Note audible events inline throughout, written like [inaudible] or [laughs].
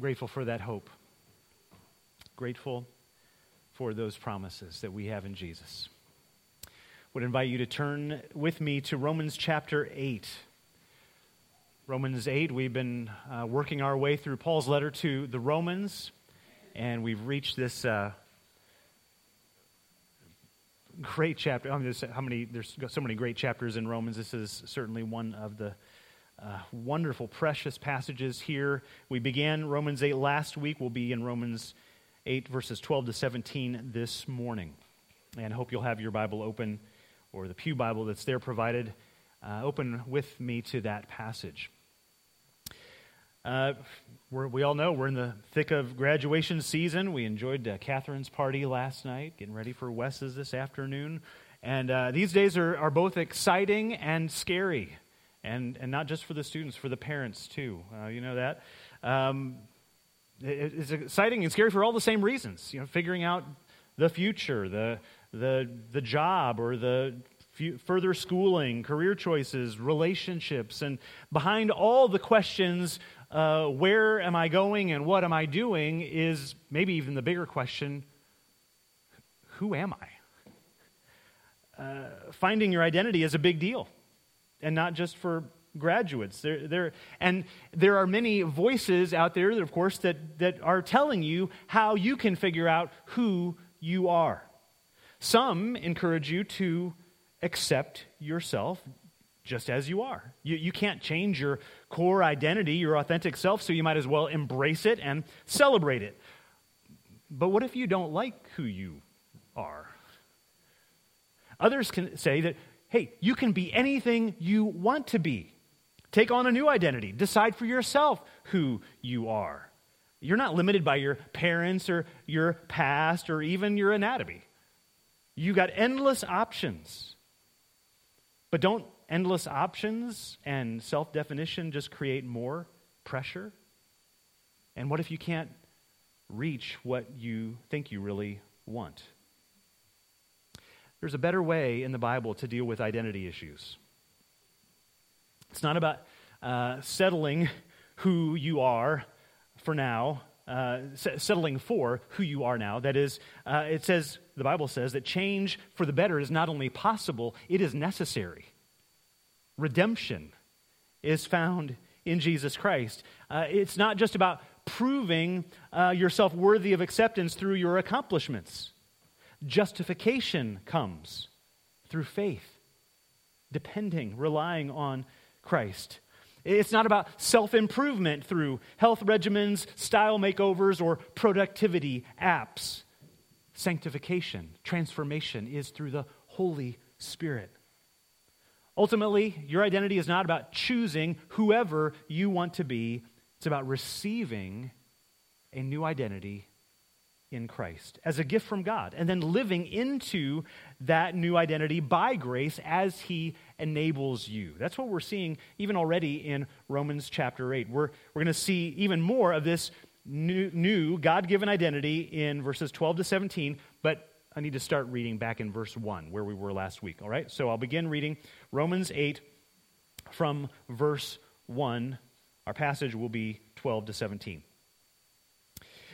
Grateful for that hope. Grateful for those promises that we have in Jesus. Would invite you to turn with me to Romans chapter 8. Romans 8, we've been uh, working our way through Paul's letter to the Romans, and we've reached this uh, great chapter. I mean, how many, there's so many great chapters in Romans. This is certainly one of the uh, wonderful, precious passages here. We began Romans 8 last week. We'll be in Romans 8, verses 12 to 17 this morning. And I hope you'll have your Bible open or the Pew Bible that's there provided. Uh, open with me to that passage. Uh, we all know we're in the thick of graduation season. We enjoyed uh, Catherine's party last night, getting ready for Wes's this afternoon. And uh, these days are, are both exciting and scary and, and not just for the students, for the parents too. Uh, you know that? Um, it, it's exciting and scary for all the same reasons. You know, figuring out the future, the, the, the job, or the further schooling, career choices, relationships, and behind all the questions, uh, where am I going and what am I doing, is maybe even the bigger question who am I? Uh, finding your identity is a big deal and not just for graduates. There, there, and there are many voices out there, that of course, that, that are telling you how you can figure out who you are. Some encourage you to accept yourself just as you are. You, you can't change your core identity, your authentic self, so you might as well embrace it and celebrate it. But what if you don't like who you are? Others can say that hey, you can be anything you want to be. Take on a new identity. Decide for yourself who you are. You're not limited by your parents or your past or even your anatomy. You got endless options. But don't endless options and self definition just create more pressure? And what if you can't reach what you think you really want? There's a better way in the Bible to deal with identity issues. It's not about uh, settling who you are for now, uh, settling for who you are now. That is, uh, it says, the Bible says that change for the better is not only possible, it is necessary. Redemption is found in Jesus Christ. Uh, it's not just about proving uh, yourself worthy of acceptance through your accomplishments justification comes through faith, depending, relying on Christ. It's not about self improvement through health regimens, style makeovers, or productivity apps. Sanctification, transformation is through the Holy Spirit. Ultimately, your identity is not about choosing whoever you want to be, it's about receiving a new identity in Christ as a gift from God, and then living into that new identity by grace as He enables you. That's what we're seeing even already in Romans chapter 8. We're, we're going to see even more of this new, new God given identity in verses 12 to 17, but I need to start reading back in verse 1, where we were last week. All right? So I'll begin reading Romans 8 from verse 1. Our passage will be 12 to 17.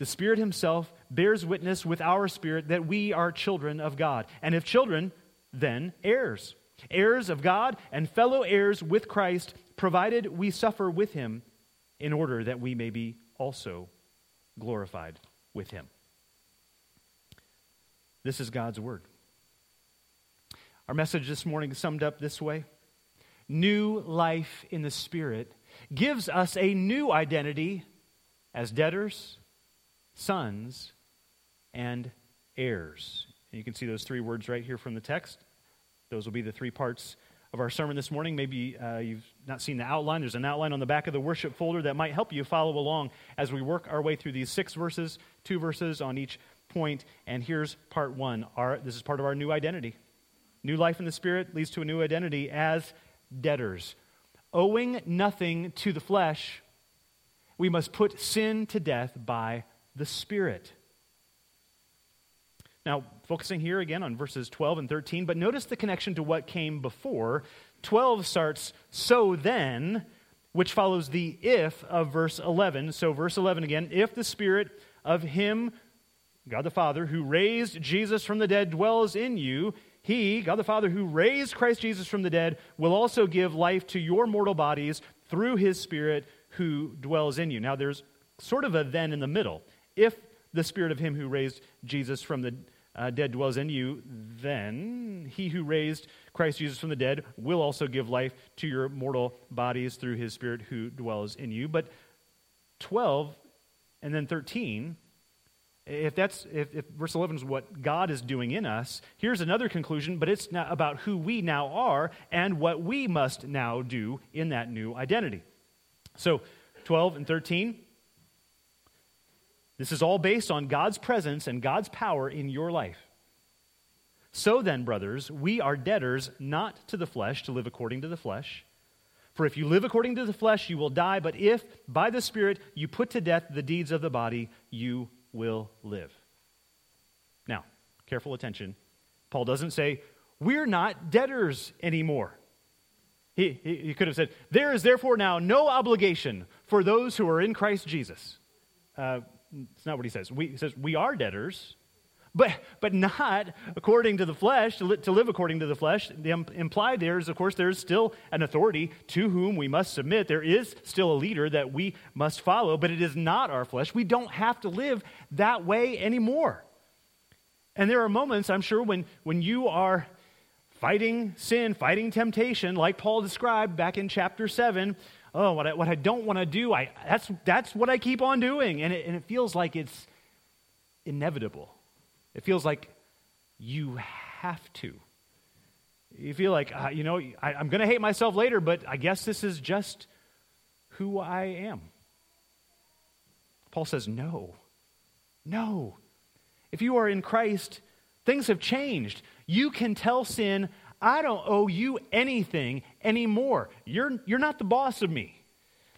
The Spirit Himself bears witness with our spirit that we are children of God. And if children, then heirs. Heirs of God and fellow heirs with Christ, provided we suffer with Him in order that we may be also glorified with Him. This is God's Word. Our message this morning summed up this way New life in the Spirit gives us a new identity as debtors sons, and heirs. And you can see those three words right here from the text. Those will be the three parts of our sermon this morning. Maybe uh, you've not seen the outline. There's an outline on the back of the worship folder that might help you follow along as we work our way through these six verses, two verses on each point. And here's part one. Our, this is part of our new identity. New life in the Spirit leads to a new identity as debtors. Owing nothing to the flesh, we must put sin to death by the Spirit. Now, focusing here again on verses 12 and 13, but notice the connection to what came before. 12 starts, so then, which follows the if of verse 11. So, verse 11 again, if the Spirit of Him, God the Father, who raised Jesus from the dead dwells in you, He, God the Father, who raised Christ Jesus from the dead, will also give life to your mortal bodies through His Spirit who dwells in you. Now, there's sort of a then in the middle. If the spirit of him who raised Jesus from the uh, dead dwells in you, then he who raised Christ Jesus from the dead will also give life to your mortal bodies through his spirit who dwells in you. But 12 and then 13 if that's if, if, verse 11 is what god is doing in us here's another conclusion but it's not about who we now are and what we must now do in that new identity so 12 and 13 this is all based on God's presence and God's power in your life. So then, brothers, we are debtors not to the flesh to live according to the flesh. For if you live according to the flesh, you will die, but if by the Spirit you put to death the deeds of the body, you will live. Now, careful attention. Paul doesn't say, We're not debtors anymore. He, he, he, could have said, There is therefore now no obligation for those who are in Christ Jesus. Uh, it's not what he says. We, he says, we are debtors, but, but not according to the flesh, to, li- to live according to the flesh. The implied there is, of course, there's still an authority to whom we must submit. There is still a leader that we must follow, but it is not our flesh. We don't have to live that way anymore. And there are moments, I'm sure, when, when you are fighting sin, fighting temptation, like Paul described back in chapter 7, oh, what I, what I don't want to do, I, that's, that's what I keep on doing. And it, and it feels like it's inevitable. It feels like you have to. You feel like, uh, you know, I, I'm going to hate myself later, but I guess this is just who I am. Paul says, no. No. If you are in Christ, things have changed. You can tell sin, I don't owe you anything anymore. You're, you're not the boss of me.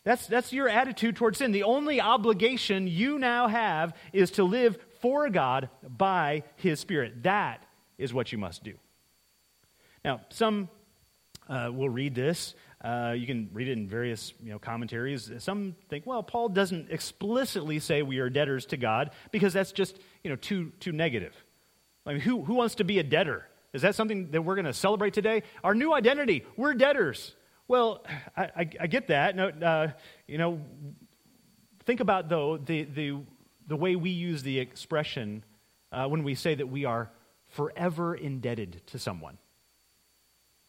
That's, that's your attitude towards sin. The only obligation you now have is to live for God by His Spirit. That is what you must do. Now, some uh, will read this. Uh, you can read it in various you know, commentaries. Some think, well, Paul doesn't explicitly say we are debtors to God because that's just you know, too, too negative. I mean, who, who wants to be a debtor? Is that something that we're going to celebrate today? Our new identity, we're debtors. Well, I, I, I get that. No, uh, you know, think about, though, the, the, the way we use the expression uh, when we say that we are forever indebted to someone.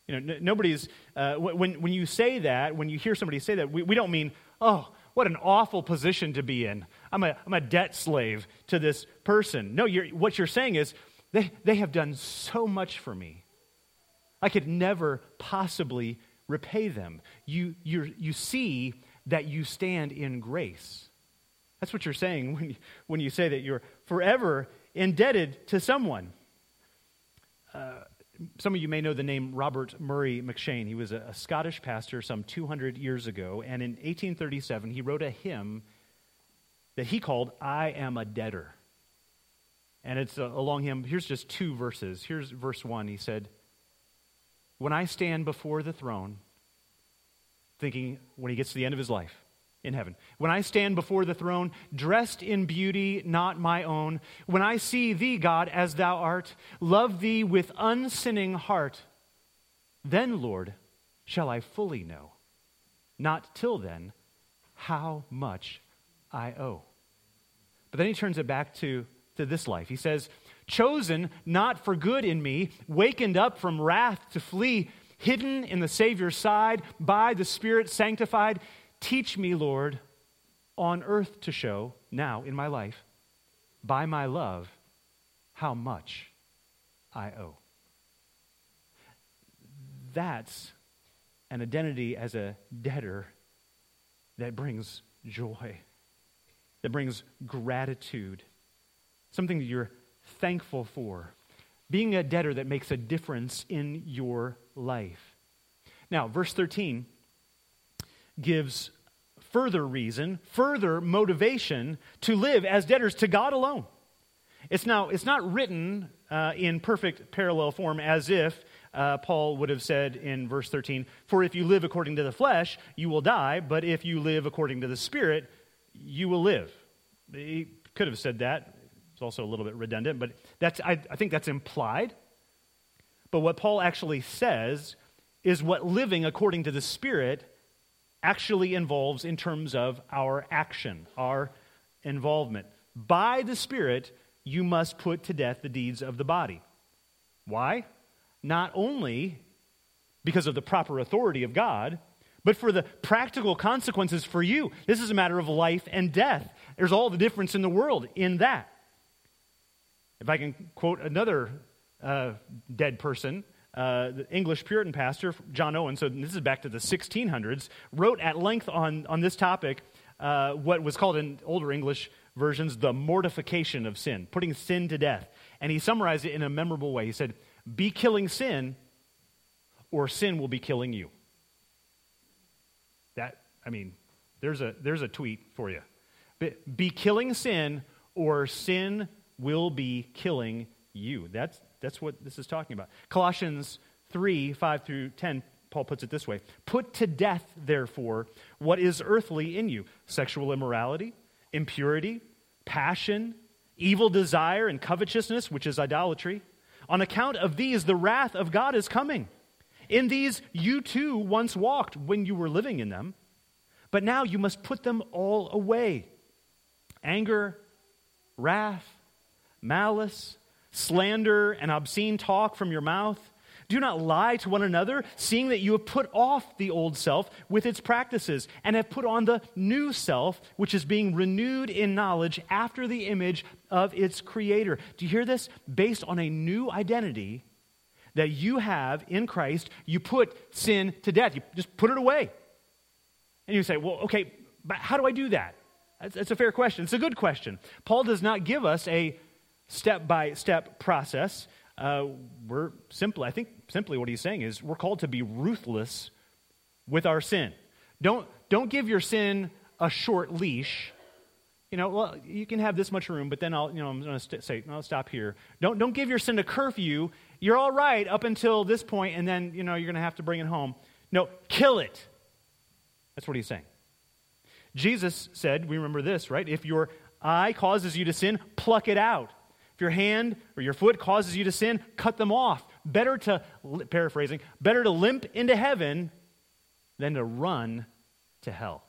You know, n- nobody's, uh, when, when you say that, when you hear somebody say that, we, we don't mean, oh, what an awful position to be in. I'm a, I'm a debt slave to this person. No, you're, what you're saying is, they, they have done so much for me. I could never possibly repay them. You, you you see that you stand in grace. That's what you're saying when you, when you say that you're forever indebted to someone. Uh, some of you may know the name Robert Murray M'Cheyne. He was a, a, Scottish pastor some 200 years ago, and in 1837 he wrote a hymn that he called I Am a Debtor. And it's uh, a, a long hymn. Here's just two verses. Here's verse one. He said, When I stand before the throne, thinking when he gets to the end of his life, in heaven. When I stand before the throne, dressed in beauty not my own, when I see thee, God, as thou art, love thee with unsinning heart, then, Lord, shall I fully know, not till then, how much I owe. But then he turns it back to, to this life. He says, Chosen not for good in me, wakened up from wrath to flee, hidden in the Savior's side, by the Spirit sanctified Teach me, Lord, on earth to show, now in my life, by my love, how much I owe. That's an identity as a debtor that brings joy, that brings gratitude, something that you're thankful for. Being a debtor that makes a difference in your life. Now, verse 13 gives further reason, further motivation to live as debtors to God alone. It's now it's not written uh, in perfect parallel form as if uh, Paul would have said in verse 13, "For if you live according to the flesh, you will die; but if you live according to the Spirit, you will live." He could have said that. Also a little bit redundant, but that's I, I think that's implied. But what Paul actually says is what living according to the Spirit actually involves in terms of our action, our involvement. By the Spirit, you must put to death the deeds of the body. Why? Not only because of the proper authority of God, but for the practical consequences for you. This is a matter of life and death. There's all the difference in the world in that. If I can quote another uh, dead person, uh, the English Puritan pastor, John Owen, so this is back to the 1600s, wrote at length on, on this topic uh, what was called in older English versions the mortification of sin, putting sin to death. And he summarized it in a memorable way. He said, Be killing sin, or sin will be killing you. That, I mean, there's a, there's a tweet for you. Be, be killing sin, or sin will be killing you. That's, that's what this is talking about. Colossians 3 5 through 10, Paul puts it this way Put to death, therefore, what is earthly in you sexual immorality, impurity, passion, evil desire, and covetousness, which is idolatry. On account of these, the wrath of God is coming. In these you too once walked when you were living in them, but now you must put them all away anger, wrath, malice slander and obscene talk from your mouth. Do not lie to one another, seeing that you have put off the old self with its practices and have put on the new self, which is being renewed in knowledge after the image of its creator. Do you hear this? Based on a new identity that you have in Christ, you put sin to death. You just put it away. And you say, well, okay, but how do I do that? That's, that's a fair question. It's a good question. Paul does not give us a step by step process. Uh, we're simply, I think, simply what he's saying is we're called to be ruthless with our sin. Don't, don't give your sin a short leash. You know, well, you can have this much room, but then I'll, you know, I'm going to st- say, I'll stop here. Don't, don't give your sin a curfew. You're all right up until this point, and then, you know, you're going to have to bring it home. No, kill it. That's what he's saying. Jesus said, we remember this, right? If your eye causes you to sin, pluck it out. If your hand or your foot causes you to sin, cut them off. Better to, paraphrasing, better to limp into heaven than to run to hell.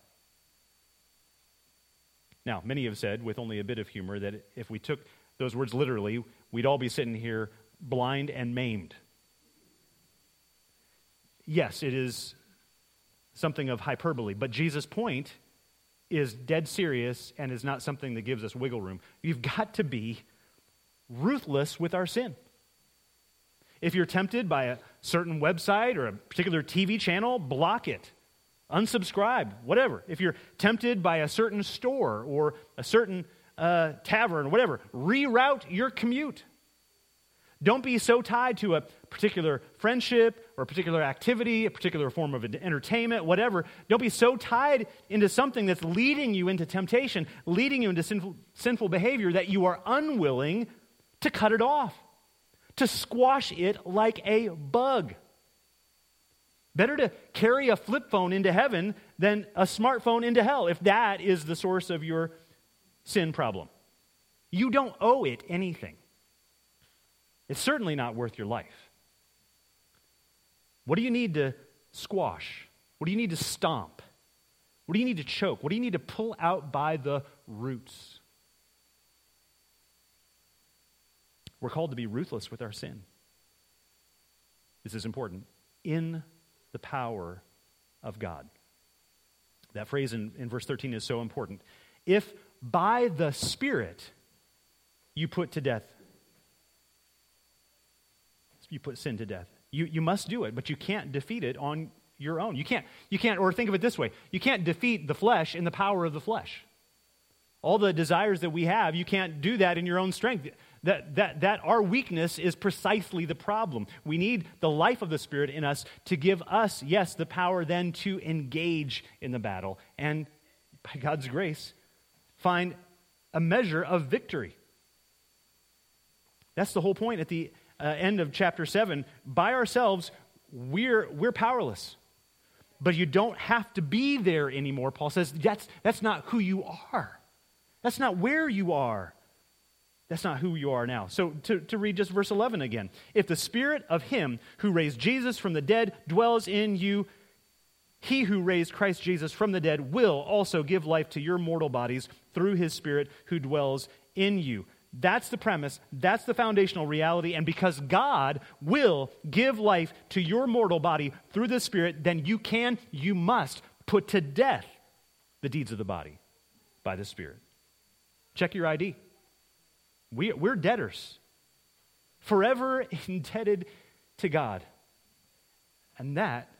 Now, many have said, with only a bit of humor, that if we took those words literally, we'd all be sitting here blind and maimed. Yes, it is something of hyperbole, but Jesus' point is dead serious and is not something that gives us wiggle room. You've got to be ruthless with our sin. If you're tempted by a certain website or a particular TV channel, block it. Unsubscribe, whatever. If you're tempted by a certain store or a certain uh, tavern, whatever, reroute your commute. Don't be so tied to a particular friendship or a particular activity, a particular form of entertainment, whatever. Don't be so tied into something that's leading you into temptation, leading you into sinful, sinful behavior that you are unwilling to cut it off, to squash it like a bug. Better to carry a flip phone into heaven than a smartphone into hell if that is the source of your sin problem. You don't owe it anything. It's certainly not worth your life. What do you need to squash? What do you need to stomp? What do you need to choke? What do you need to pull out by the roots? We're called to be ruthless with our sin. This is important. In the power of God. That phrase in, in verse 13 is so important. If by the Spirit you put to death you put sin to death. You, you must do it, but you can't defeat it on your own. You can't, you can't, or think of it this way you can't defeat the flesh in the power of the flesh. All the desires that we have, you can't do that in your own strength. That, that, that our weakness is precisely the problem. We need the life of the Spirit in us to give us, yes, the power then to engage in the battle and, by God's grace, find a measure of victory. That's the whole point at the uh, end of chapter 7, by ourselves, we're, we're powerless. But you don't have to be there anymore. Paul says that's, that's not who you are. That's not where you are. That's not who you are now. So, to, to read just verse 11 again. If the spirit of him who raised Jesus from the dead dwells in you, he who raised Christ Jesus from the dead will also give life to your mortal bodies through his spirit who dwells in you. That's the premise. That's the foundational reality. And because God will give life to your mortal body through the Spirit, then you can, you must put to death the deeds of the body by the Spirit. Check your ID. We, we're debtors, forever [laughs] indebted to God. And that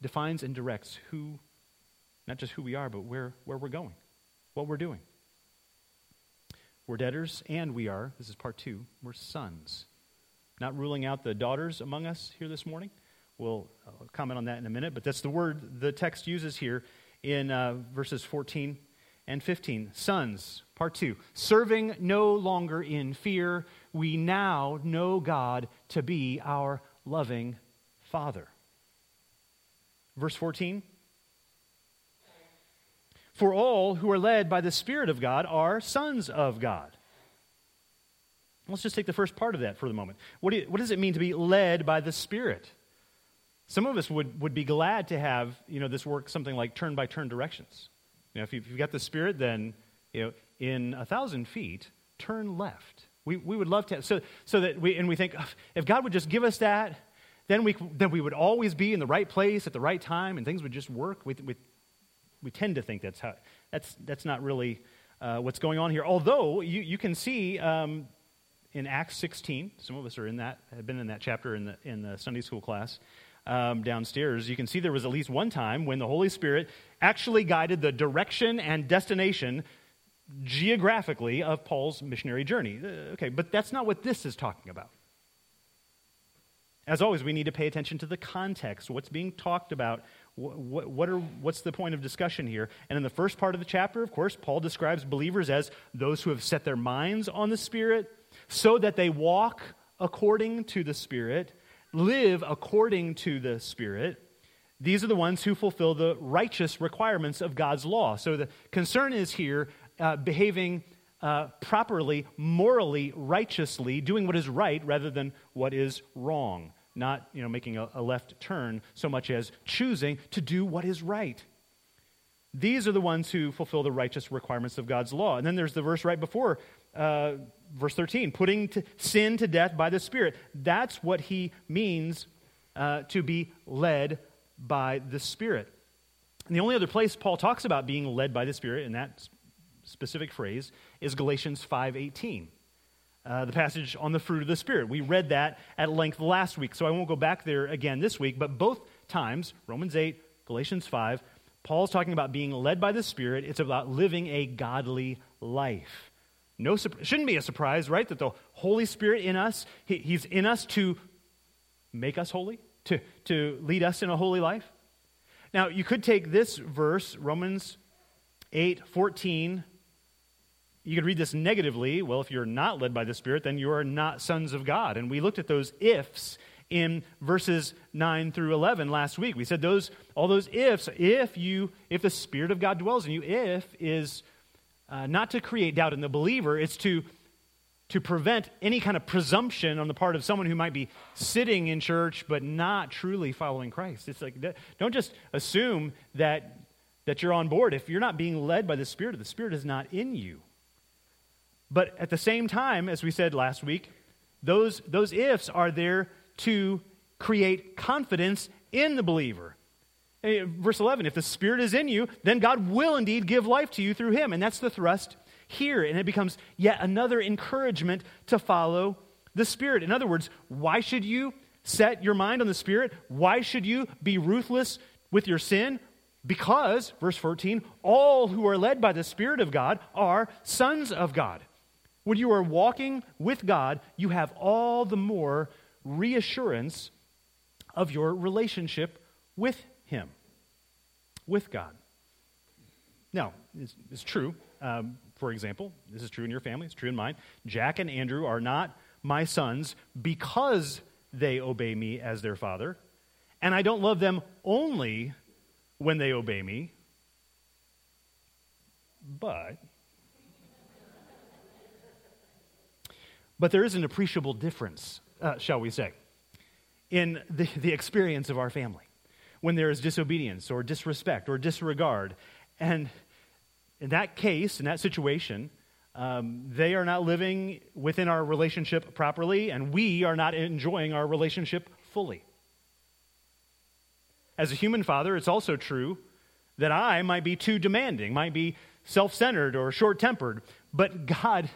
defines and directs who, not just who we are, but where, where we're going, what we're doing. We're debtors, and we are, this is part two, we're sons. Not ruling out the daughters among us here this morning. We'll comment on that in a minute, but that's the word the text uses here in uh, verses 14 and 15. Sons, part two. Serving no longer in fear, we now know God to be our loving Father. Verse 14. For all who are led by the Spirit of God are sons of God. Let's just take the first part of that for the moment. What, do you, what does it mean to be led by the Spirit? Some of us would, would be glad to have you know, this work something like turn by turn directions. You know, if, you, have got the Spirit, then you know, in a thousand feet, turn left. We, we would love to have, so, so that we, and we think, if God would just give us that, then we, then we would always be in the right place at the right time and things would just work. We, we, we tend to think that's how, that's, that's not really uh, what's going on here. Although you, you can see um, in Acts 16, some of us are in that, have been in that chapter in the, in the Sunday school class um, downstairs. You can see there was at least one time when the Holy Spirit actually guided the direction and destination geographically of Paul's missionary journey. Uh, okay, but that's not what this is talking about. As always, we need to pay attention to the context, what's being talked about what, what are, what's the point of discussion here? And in the first part of the chapter, of course, Paul describes believers as those who have set their minds on the Spirit so that they walk according to the Spirit, live according to the Spirit. These are the ones who fulfill the righteous requirements of God's law. So the concern is here uh, behaving uh, properly, morally, righteously, doing what is right rather than what is wrong not you know, making a, a left turn so much as choosing to do what is right. These are the ones who fulfill the righteous requirements of God's law. And then there's the verse right before, uh, verse 13, putting to sin to death by the Spirit. That's what he means uh, to be led by the Spirit. And the only other place Paul talks about being led by the Spirit in that specific phrase is Galatians 5:18. Uh, the passage on the fruit of the Spirit. We read that at length last week, so I won't go back there again this week, but both times, Romans 8, Galatians 5, Paul's talking about being led by the Spirit. It's about living a godly life. No, shouldn't be a surprise, right? That the Holy Spirit in us, he, He's in us to make us holy, to, to lead us in a holy life. Now, you could take this verse, Romans 8 14. You could read this negatively. Well, if you're not led by the Spirit, then you are not sons of God. And we looked at those ifs in verses 9 through 11 last week. We said those all those ifs, if you if the spirit of God dwells in you, if is uh, not to create doubt in the believer, it's to to prevent any kind of presumption on the part of someone who might be sitting in church but not truly following Christ. It's like don't just assume that that you're on board if you're not being led by the spirit, the spirit is not in you. But at the same time, as we said last week, those, those ifs are there to create confidence in the believer. Eh, verse 11 if the Spirit is in you, then God will indeed give life to you through him. And that's the thrust here. And it becomes yet another encouragement to follow the Spirit. In other words, why should you set your mind on the Spirit? Why should you be ruthless with your sin? Because, verse 14, all who are led by the Spirit of God are sons of God. When you are walking with God, you have all the more reassurance of your relationship with with God. Now, it's, it's true. Um, for example, this is true in your family, it's true in mine. Jack and Andrew are not my sons because they obey me as their father, and I don't love them only when they obey me, but. But there is an appreciable difference uh, shall we say, in the, the experience of our family when there is disobedience or disrespect or disregard. And in that case, in that situation, um, they are not living within our relationship properly, and we are not enjoying our relationship fully. As a human father, it's also true that I might be too demanding, might be self centered or short tempered, but God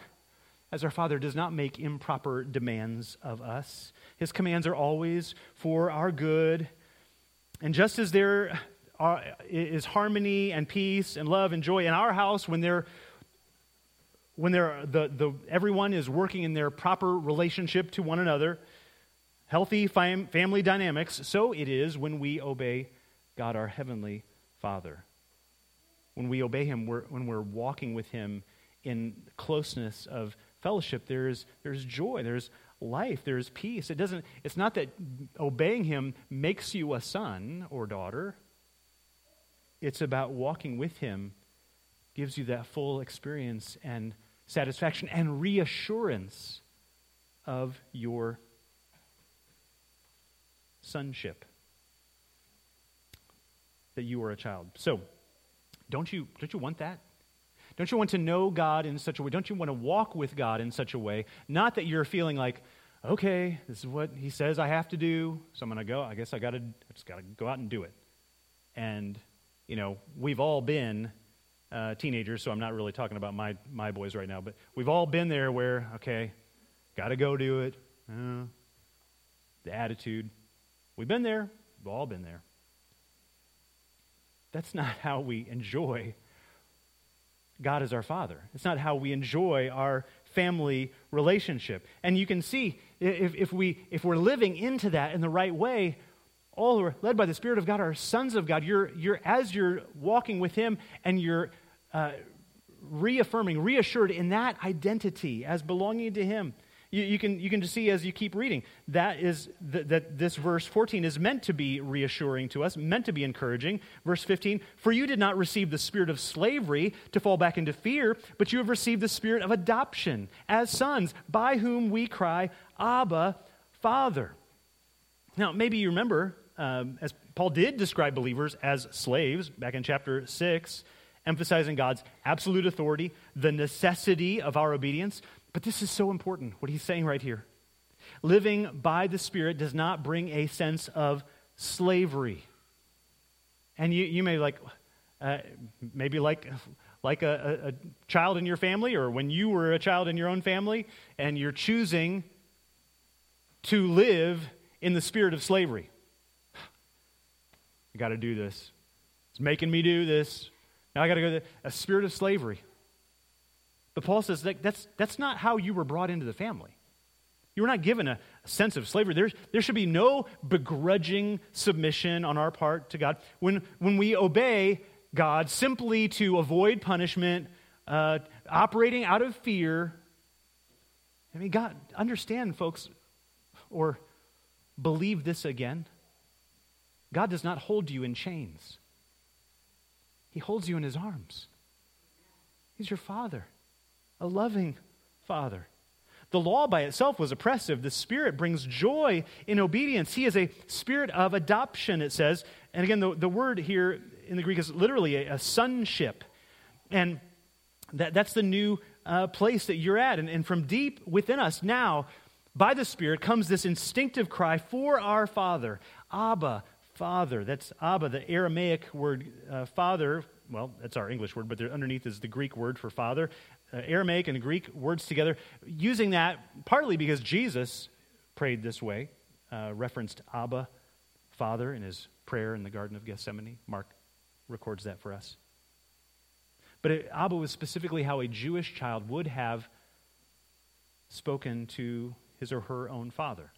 as our Father does not make improper demands of us. His commands are always for our good. And just as there are, is harmony and peace and love and joy in our house when there when there the, the everyone is working in their proper relationship to one another, healthy fam, family dynamics, so it is when we obey God our heavenly Father. When we obey him, we're, when we're walking with him in closeness of fellowship, there's, there's joy, there's life, there's peace. It doesn't, it's not that obeying him makes you a son or daughter. It's about walking with him gives you that full experience and satisfaction and reassurance of your sonship that you are a child. So, don't you don't you want that? Don't you want to know God in such a way? Don't you want to walk with God in such a way? Not that you're feeling like, okay, this is what He says I have to do, so I'm going to go. I guess I got to, I just got to go out and do it. And you know, we've all been uh, teenagers, so I'm not really talking about my my boys right now, but we've all been there where, okay, got to go do it. Uh, the attitude. We've been there. We've all been there. That's not [laughs] how we enjoy God is our Father. It's not how we enjoy our family relationship. And you can see if, if, we, if we're living into that in the right way, all who are led by the Spirit of God are sons of God. You're, you're, as you're walking with Him and you're uh, reaffirming, reassured in that identity as belonging to Him, you, you, can, you can just see as you keep reading that is th- that this verse 14 is meant to be reassuring to us, meant to be encouraging. Verse 15, for you did not receive the spirit of slavery to fall back into fear, but you have received the spirit of adoption as sons, by whom we cry, Abba, Father. Now, maybe you remember, um, as Paul did describe believers as slaves back in chapter 6, emphasizing God's absolute authority, the necessity of our obedience. But this is so important, what he's saying right here. Living by the Spirit does not bring a sense of slavery. And you, you may like, uh, maybe like, like a, a, a child in your family, or when you were a child in your own family, and you're choosing to live in the spirit of slavery. I got to do this. It's making me do this. Now I got to go to a spirit of slavery. But Paul says that that's, that's not how you were brought into the family. You were not given a, a sense of slavery. There's, there should be no begrudging submission on our part to God. When, when we obey God simply to avoid punishment, uh, operating out of fear, I mean, God, understand, folks, or believe this again. God does not hold you in chains, He holds you in His arms. He's your Father, a loving Father. The law by itself was oppressive. The Spirit brings joy in obedience. He is a spirit of adoption, it says. And again, the, the word here in the Greek is literally a, a sonship. And that, that's the new uh, place that you're at. And, and from deep within us now, by the Spirit, comes this instinctive cry for our Father Abba, Father. That's Abba, the Aramaic word uh, father. Well, that's our English word, but there underneath is the Greek word for father uh, Aramaic and Greek words together, using that partly because Jesus prayed this way, uh, referenced Abba, Father, in his prayer in the Garden of Gethsemane. Mark records that for us. But it, Abba was specifically how a Jewish child would have spoken to his or her own father.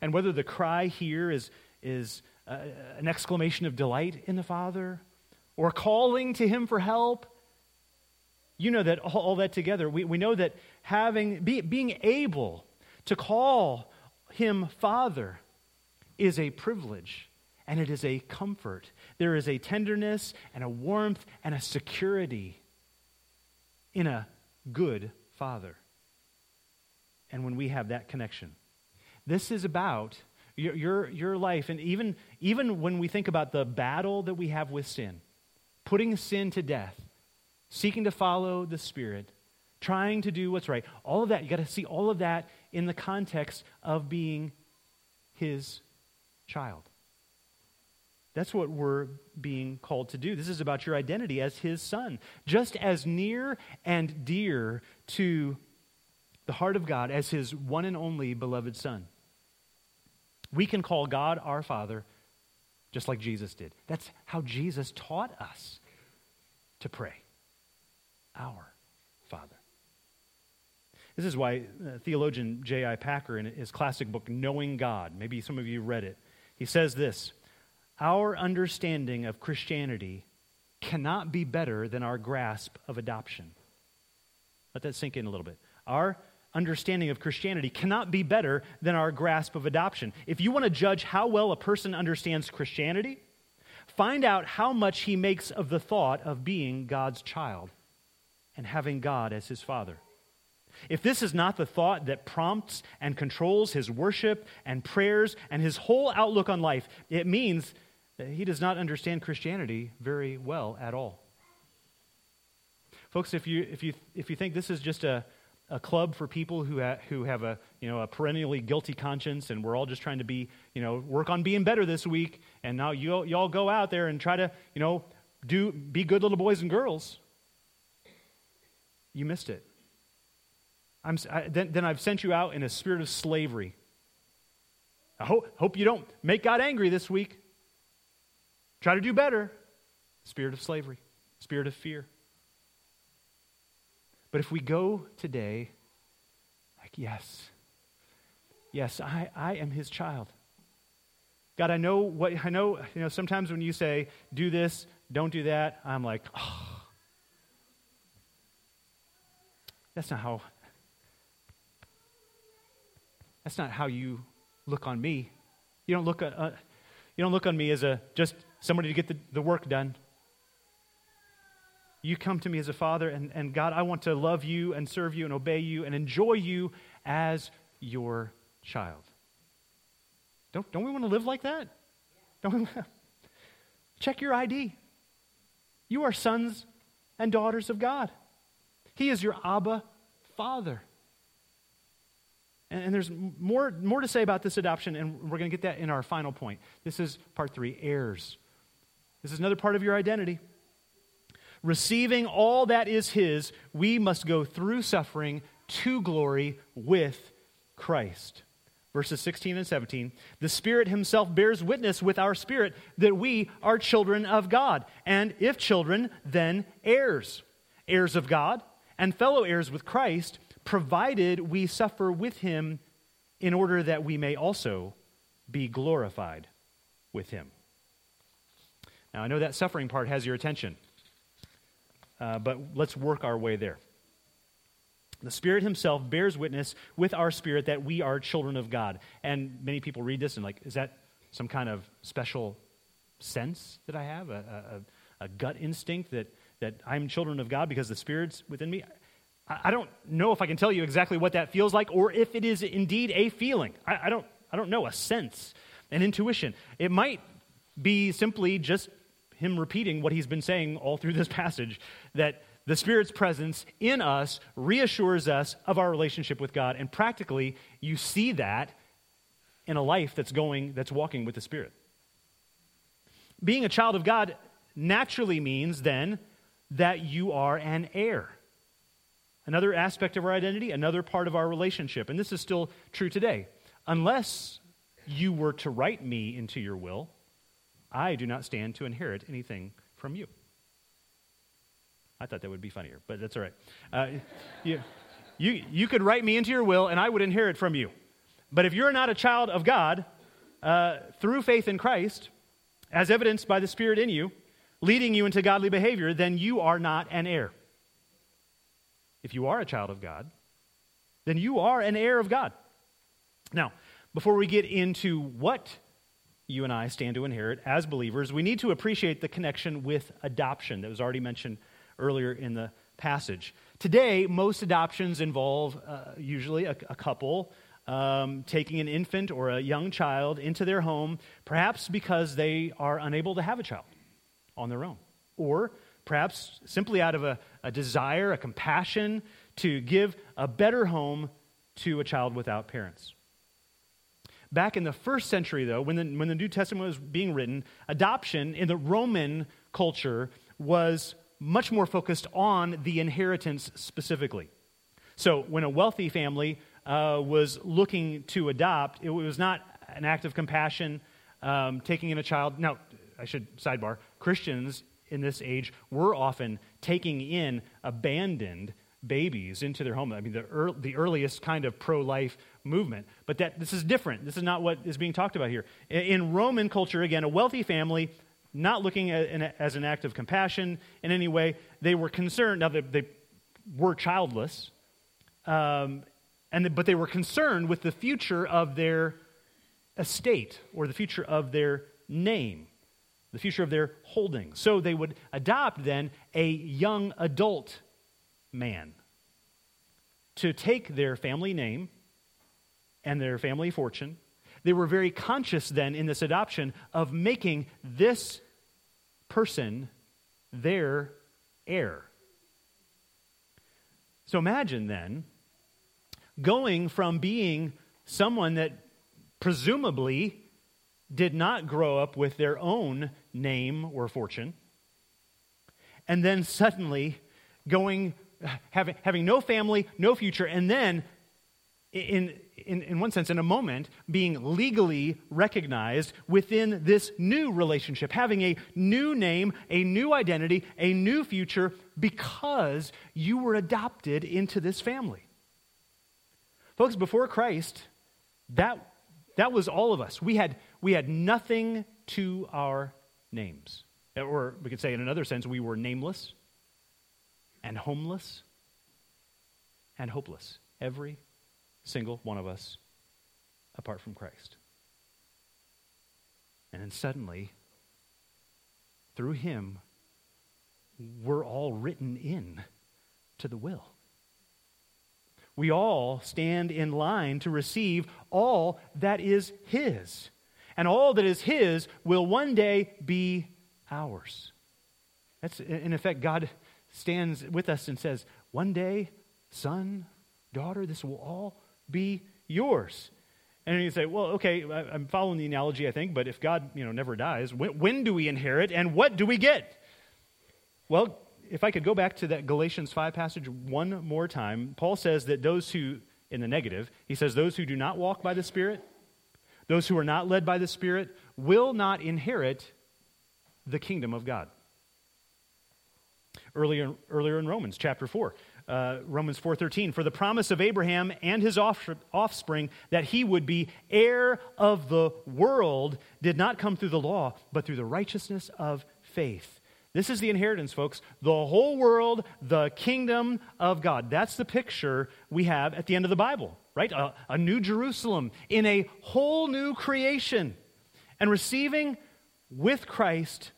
And whether the cry here is, is uh, an exclamation of delight in the Father or calling to him for help you know that all, that together, we, we know that having, be, being able to call him Father is a privilege and it is a comfort. There is a tenderness and a warmth and a security in a good Father. And when we have that connection, this is about your, your, your life. And even, even when we think about the battle that we have with sin, putting sin to death, seeking to follow the Spirit, trying to do what's right. All of that, you got to see all of that in the context of being His child. That's what we're being called to do. This is about your identity as His son. Just as near and dear to the heart of God as His one and only beloved Son. We can call God our Father just like Jesus did. That's how Jesus taught us to pray our Father. This is why uh, theologian J.I. Packer, in his classic book, Knowing God, maybe some of you read it, he says this Our understanding of Christianity cannot be better than our grasp of adoption. Let that sink in a little bit. Our understanding of Christianity cannot be better than our grasp of adoption. If you want to judge how well a person understands Christianity, find out how much he makes of the thought of being God's child and having God as his Father. If this is not the thought that prompts and controls his worship and prayers and his whole outlook on life, it means that he does not understand Christianity very well at all. Folks, if you, if you, if you think this is just a, a club for people who, ha- who have a, you know, a perennially guilty conscience and we're all just trying to be, you know, work on being better this week, and now you, you all go out there and try to, you know, do, be good little boys and girls, you missed it. I'm, I, then, then I've sent you out in a spirit of slavery. I hope, hope you don't make God angry this week. Try to do better. Spirit of slavery, spirit of fear. But if we go today, like, yes, yes, I, I am his child. God, I know what I know, you know, sometimes when you say, do this, don't do that, I'm like, oh, That's not how That's not how you look on me. You don't look at, uh, you don't look on me as a just somebody to get the, the work done. You come to me as a father, and, and God, I want to love you and serve you and obey you and enjoy you as your child. Don't, don't we want to live like that? Don't we? Check your ID. You are sons and daughters of God. He is your Abba Father. And, and there's more, more to say about this adoption, and we're going to get that in our final point. This is part three heirs. This is another part of your identity. Receiving all that is His, we must go through suffering to glory with Christ. Verses 16 and 17 The Spirit Himself bears witness with our spirit that we are children of God, and if children, then heirs, heirs of God, and fellow heirs with Christ, provided we suffer with Him in order that we may also be glorified with Him. Now, I know that suffering part has your attention, uh, but let's work our way there. The Spirit Himself bears witness with our spirit that we are children of God. And many people read this and, like, is that some kind of special sense that I have? A, a, a gut instinct that, that I'm children of God because the Spirit's within me? I, I, don't know if I can tell you exactly what that feels like or if it is indeed a feeling. I, I, don't, I don't know, a sense, an intuition. It might be simply just Him repeating what He's been saying all through this passage that the Spirit's presence in us reassures us of our relationship with God. And practically, you see that in a life that's going, that's walking with the Spirit. Being a child of God naturally means then that you are an heir. Another aspect of our identity, another part of our relationship. And this is still true today. Unless you were to write me into your will, I do not stand to inherit anything from you. I thought that would be funnier, but that's all right. Uh, you, you, you could write me into your will, and I would inherit from you. But if you're not a child of God, uh, through faith in Christ, as evidenced by the Spirit in you, leading you into godly behavior, then you are not an heir. If you are a child of God, then you are an heir of God. Now, before we get into what you and I stand to inherit as believers, we need to appreciate the connection with adoption that was already mentioned earlier in the passage. Today, most adoptions involve uh, usually a, a couple um, taking an infant or a young child into their home, perhaps because they are unable to have a child on their own, or perhaps simply out of a, a desire, a compassion to give a better home to a child without parents. Back in the first century, though, when the, when the New Testament was being written, adoption in the Roman culture was much more focused on the inheritance specifically. So when a wealthy family uh, was looking to adopt, it was not an act of compassion um, taking in a child. Now, I should sidebar Christians in this age were often taking in abandoned babies into their home. I mean, the, the earliest kind of pro life movement. But that, this is different. This is not what is being talked about here. In Roman culture, again, a wealthy family not looking at, as an act of compassion in any way. They were concerned. Now, they, they were childless, um, and, but they were concerned with the future of their estate or the future of their name, the future of their holdings. So they would adopt then a young adult man to take their family name and their family fortune they were very conscious then in this adoption of making this person their heir. So imagine then going from being someone that presumably did not grow up with their own name or fortune, and then suddenly going, having, having no family, no future, and then in, in, in one sense, in a moment, being legally recognized within this new relationship, having a new name, a new identity, a new future, because you were adopted into this family. Folks, before Christ, that, that was all of us. We had, we had nothing to our names. Or we could say, in another sense, we were nameless and homeless and hopeless. Every single one of us apart from Christ. And then suddenly, through him, we're all written in to the will. We all stand in line to receive all that is his. And all that is his will one day be ours. That's, in effect, God stands with us and says, One day, son, daughter, this will all be yours. And you say, well, okay, I'm following the analogy, I think, but if God, you know, never dies, when, when do we inherit and what do we get? Well, if I could go back to that Galatians 5 passage one more time, Paul says that those who, in the negative, he says, those who do not walk by the Spirit, those who are not led by the Spirit, will not inherit the kingdom of God. Earlier, earlier in Romans chapter 4, uh, Romans 4:13, for the promise of Abraham and his offspring that he would be heir of the world did not come through the law, but through the righteousness of faith. This is the inheritance, folks. The whole world, the kingdom of God. That's the picture we have at the end of the Bible, right? A, a new Jerusalem in a whole new creation and receiving with Christ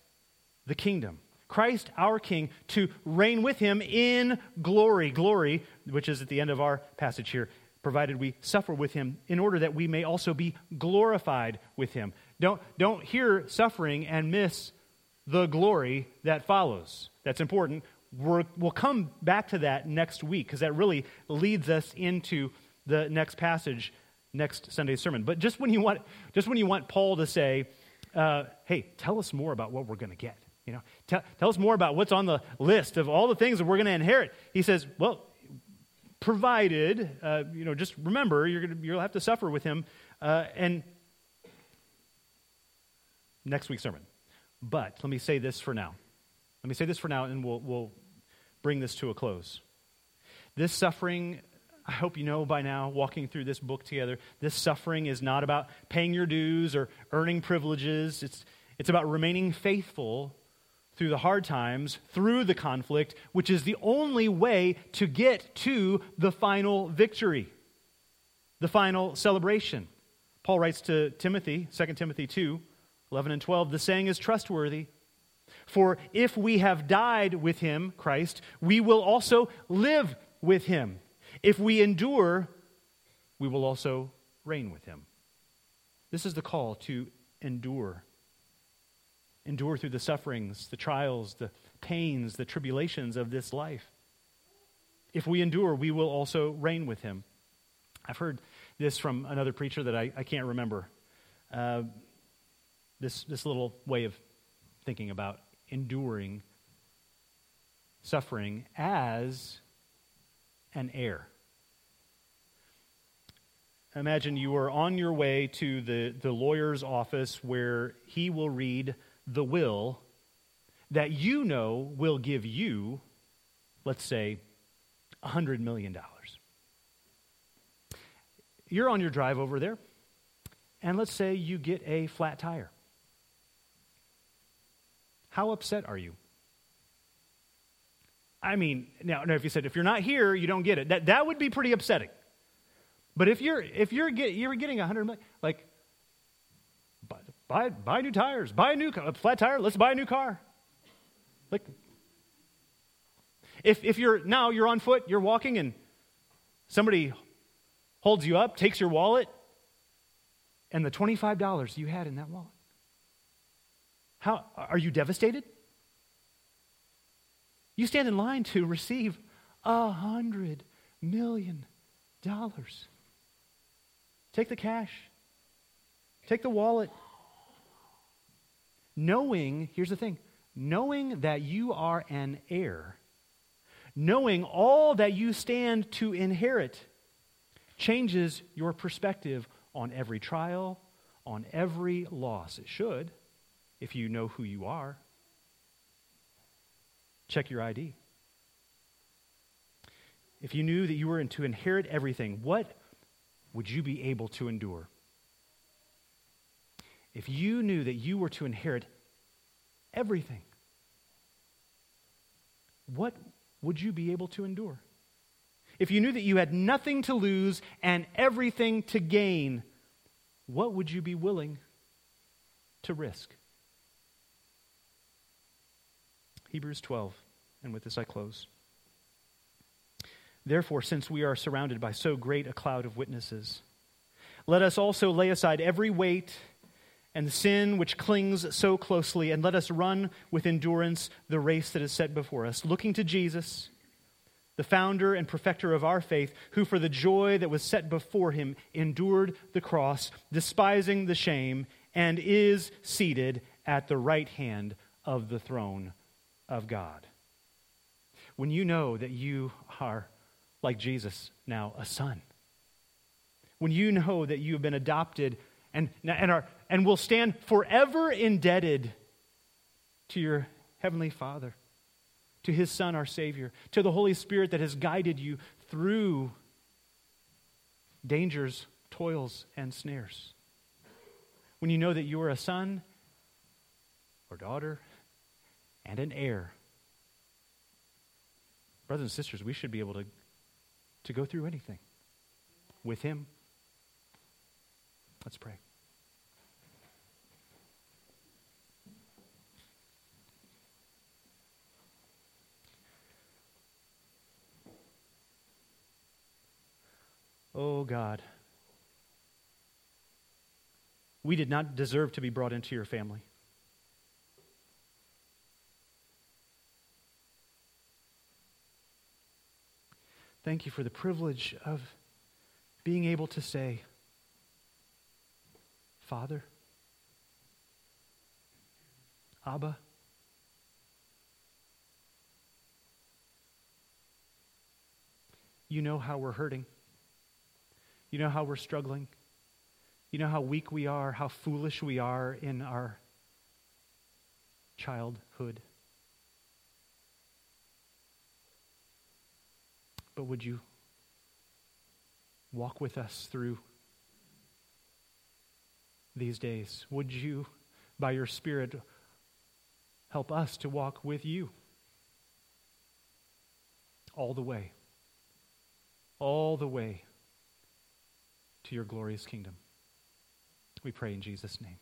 the kingdom. Christ, our King, to reign with him in glory. Glory, which is at the end of our passage here, provided we suffer with him in order that we may also be glorified with him. Don't, don't hear suffering and miss the glory that follows. That's important. we will come back to that next week because that really leads us into the next passage next Sunday's sermon. But just when you want, just when you want Paul to say, uh, "Hey, tell us more about what we're going to get," you know, tell, tell us more about what's on the list of all the things that we're going to inherit. He says, "Well, provided, uh, you know, just remember you're to you'll have to suffer with him." Uh, and next week's sermon. But let me say this for now. Let me say this for now, and we'll, we'll bring this to a close. This suffering, I hope you know by now, walking through this book together, this suffering is not about paying your dues or earning privileges. It's, it's about remaining faithful through the hard times, through the conflict, which is the only way to get to the final victory, the final celebration. Paul writes to Timothy, 2 Timothy 2, 11 and 12, the saying is trustworthy. For if we have died with him, Christ, we will also live with him. If we endure, we will also reign with him. This is the call to endure. Endure through the sufferings, the trials, the pains, the tribulations of this life. If we endure, we will also reign with him. I've heard this from another preacher that I, I can't remember. Uh, this, this little way of thinking about enduring suffering as an heir. Imagine you are on your way to the, the lawyer's office where he will read the will that you know will give you, let's say, $100 million. You're on your drive over there, and let's say you get a flat tire. How upset are you? I mean, now, now if you said, if you're not here, you don't get it, that, that would be pretty upsetting. But if you're, if you're, get, you're getting 100 million, like, buy, buy, new tires, buy a new a flat tire, let's buy a new car. Like, if, if you're now you're on foot, you're walking, and somebody holds you up, takes your wallet, and the $25 you had in that wallet. How are you devastated? You stand in line to receive a hundred million dollars. Take the cash. Take the wallet. Knowing, here's the thing knowing that you are an heir, knowing all that you stand to inherit, changes your perspective on every trial, on every loss. It should if you know who you are. Check your ID. If you knew that you were to inherit everything, what would you be able to endure? If you knew that you were to inherit everything, what would you be able to endure? If you knew that you had nothing to lose and everything to gain, what would you be willing to risk? Hebrews 12, and with this I close. Therefore, since we are surrounded by so great a cloud of witnesses, let us also lay aside every weight and the sin which clings so closely, and let us run with endurance the race that is set before us, looking to Jesus, the founder and perfecter of our faith, who for the joy that was set before him endured the cross, despising the shame, and is seated at the right hand of the throne of God. when you know that you are, like Jesus, now a son. When you know that you have been adopted and, and, are, and will stand forever indebted to your Heavenly Father, to His Son, our Savior, to the Holy Spirit that has guided you through dangers, toils, and snares. When you know that you are a son or daughter and an heir, brothers and sisters, we should be able to, to go through anything with Him. Let's pray. Oh God, we did not deserve to be brought into your family. Thank you for the privilege of being able to say, Father, Abba, you know how we're hurting. You know how we're struggling. You know how weak we are, how foolish we are in our childhood. But would you walk with us through these days? Would you, by your Spirit, help us to walk with you all the way? All the way to your glorious kingdom. We pray in Jesus' name.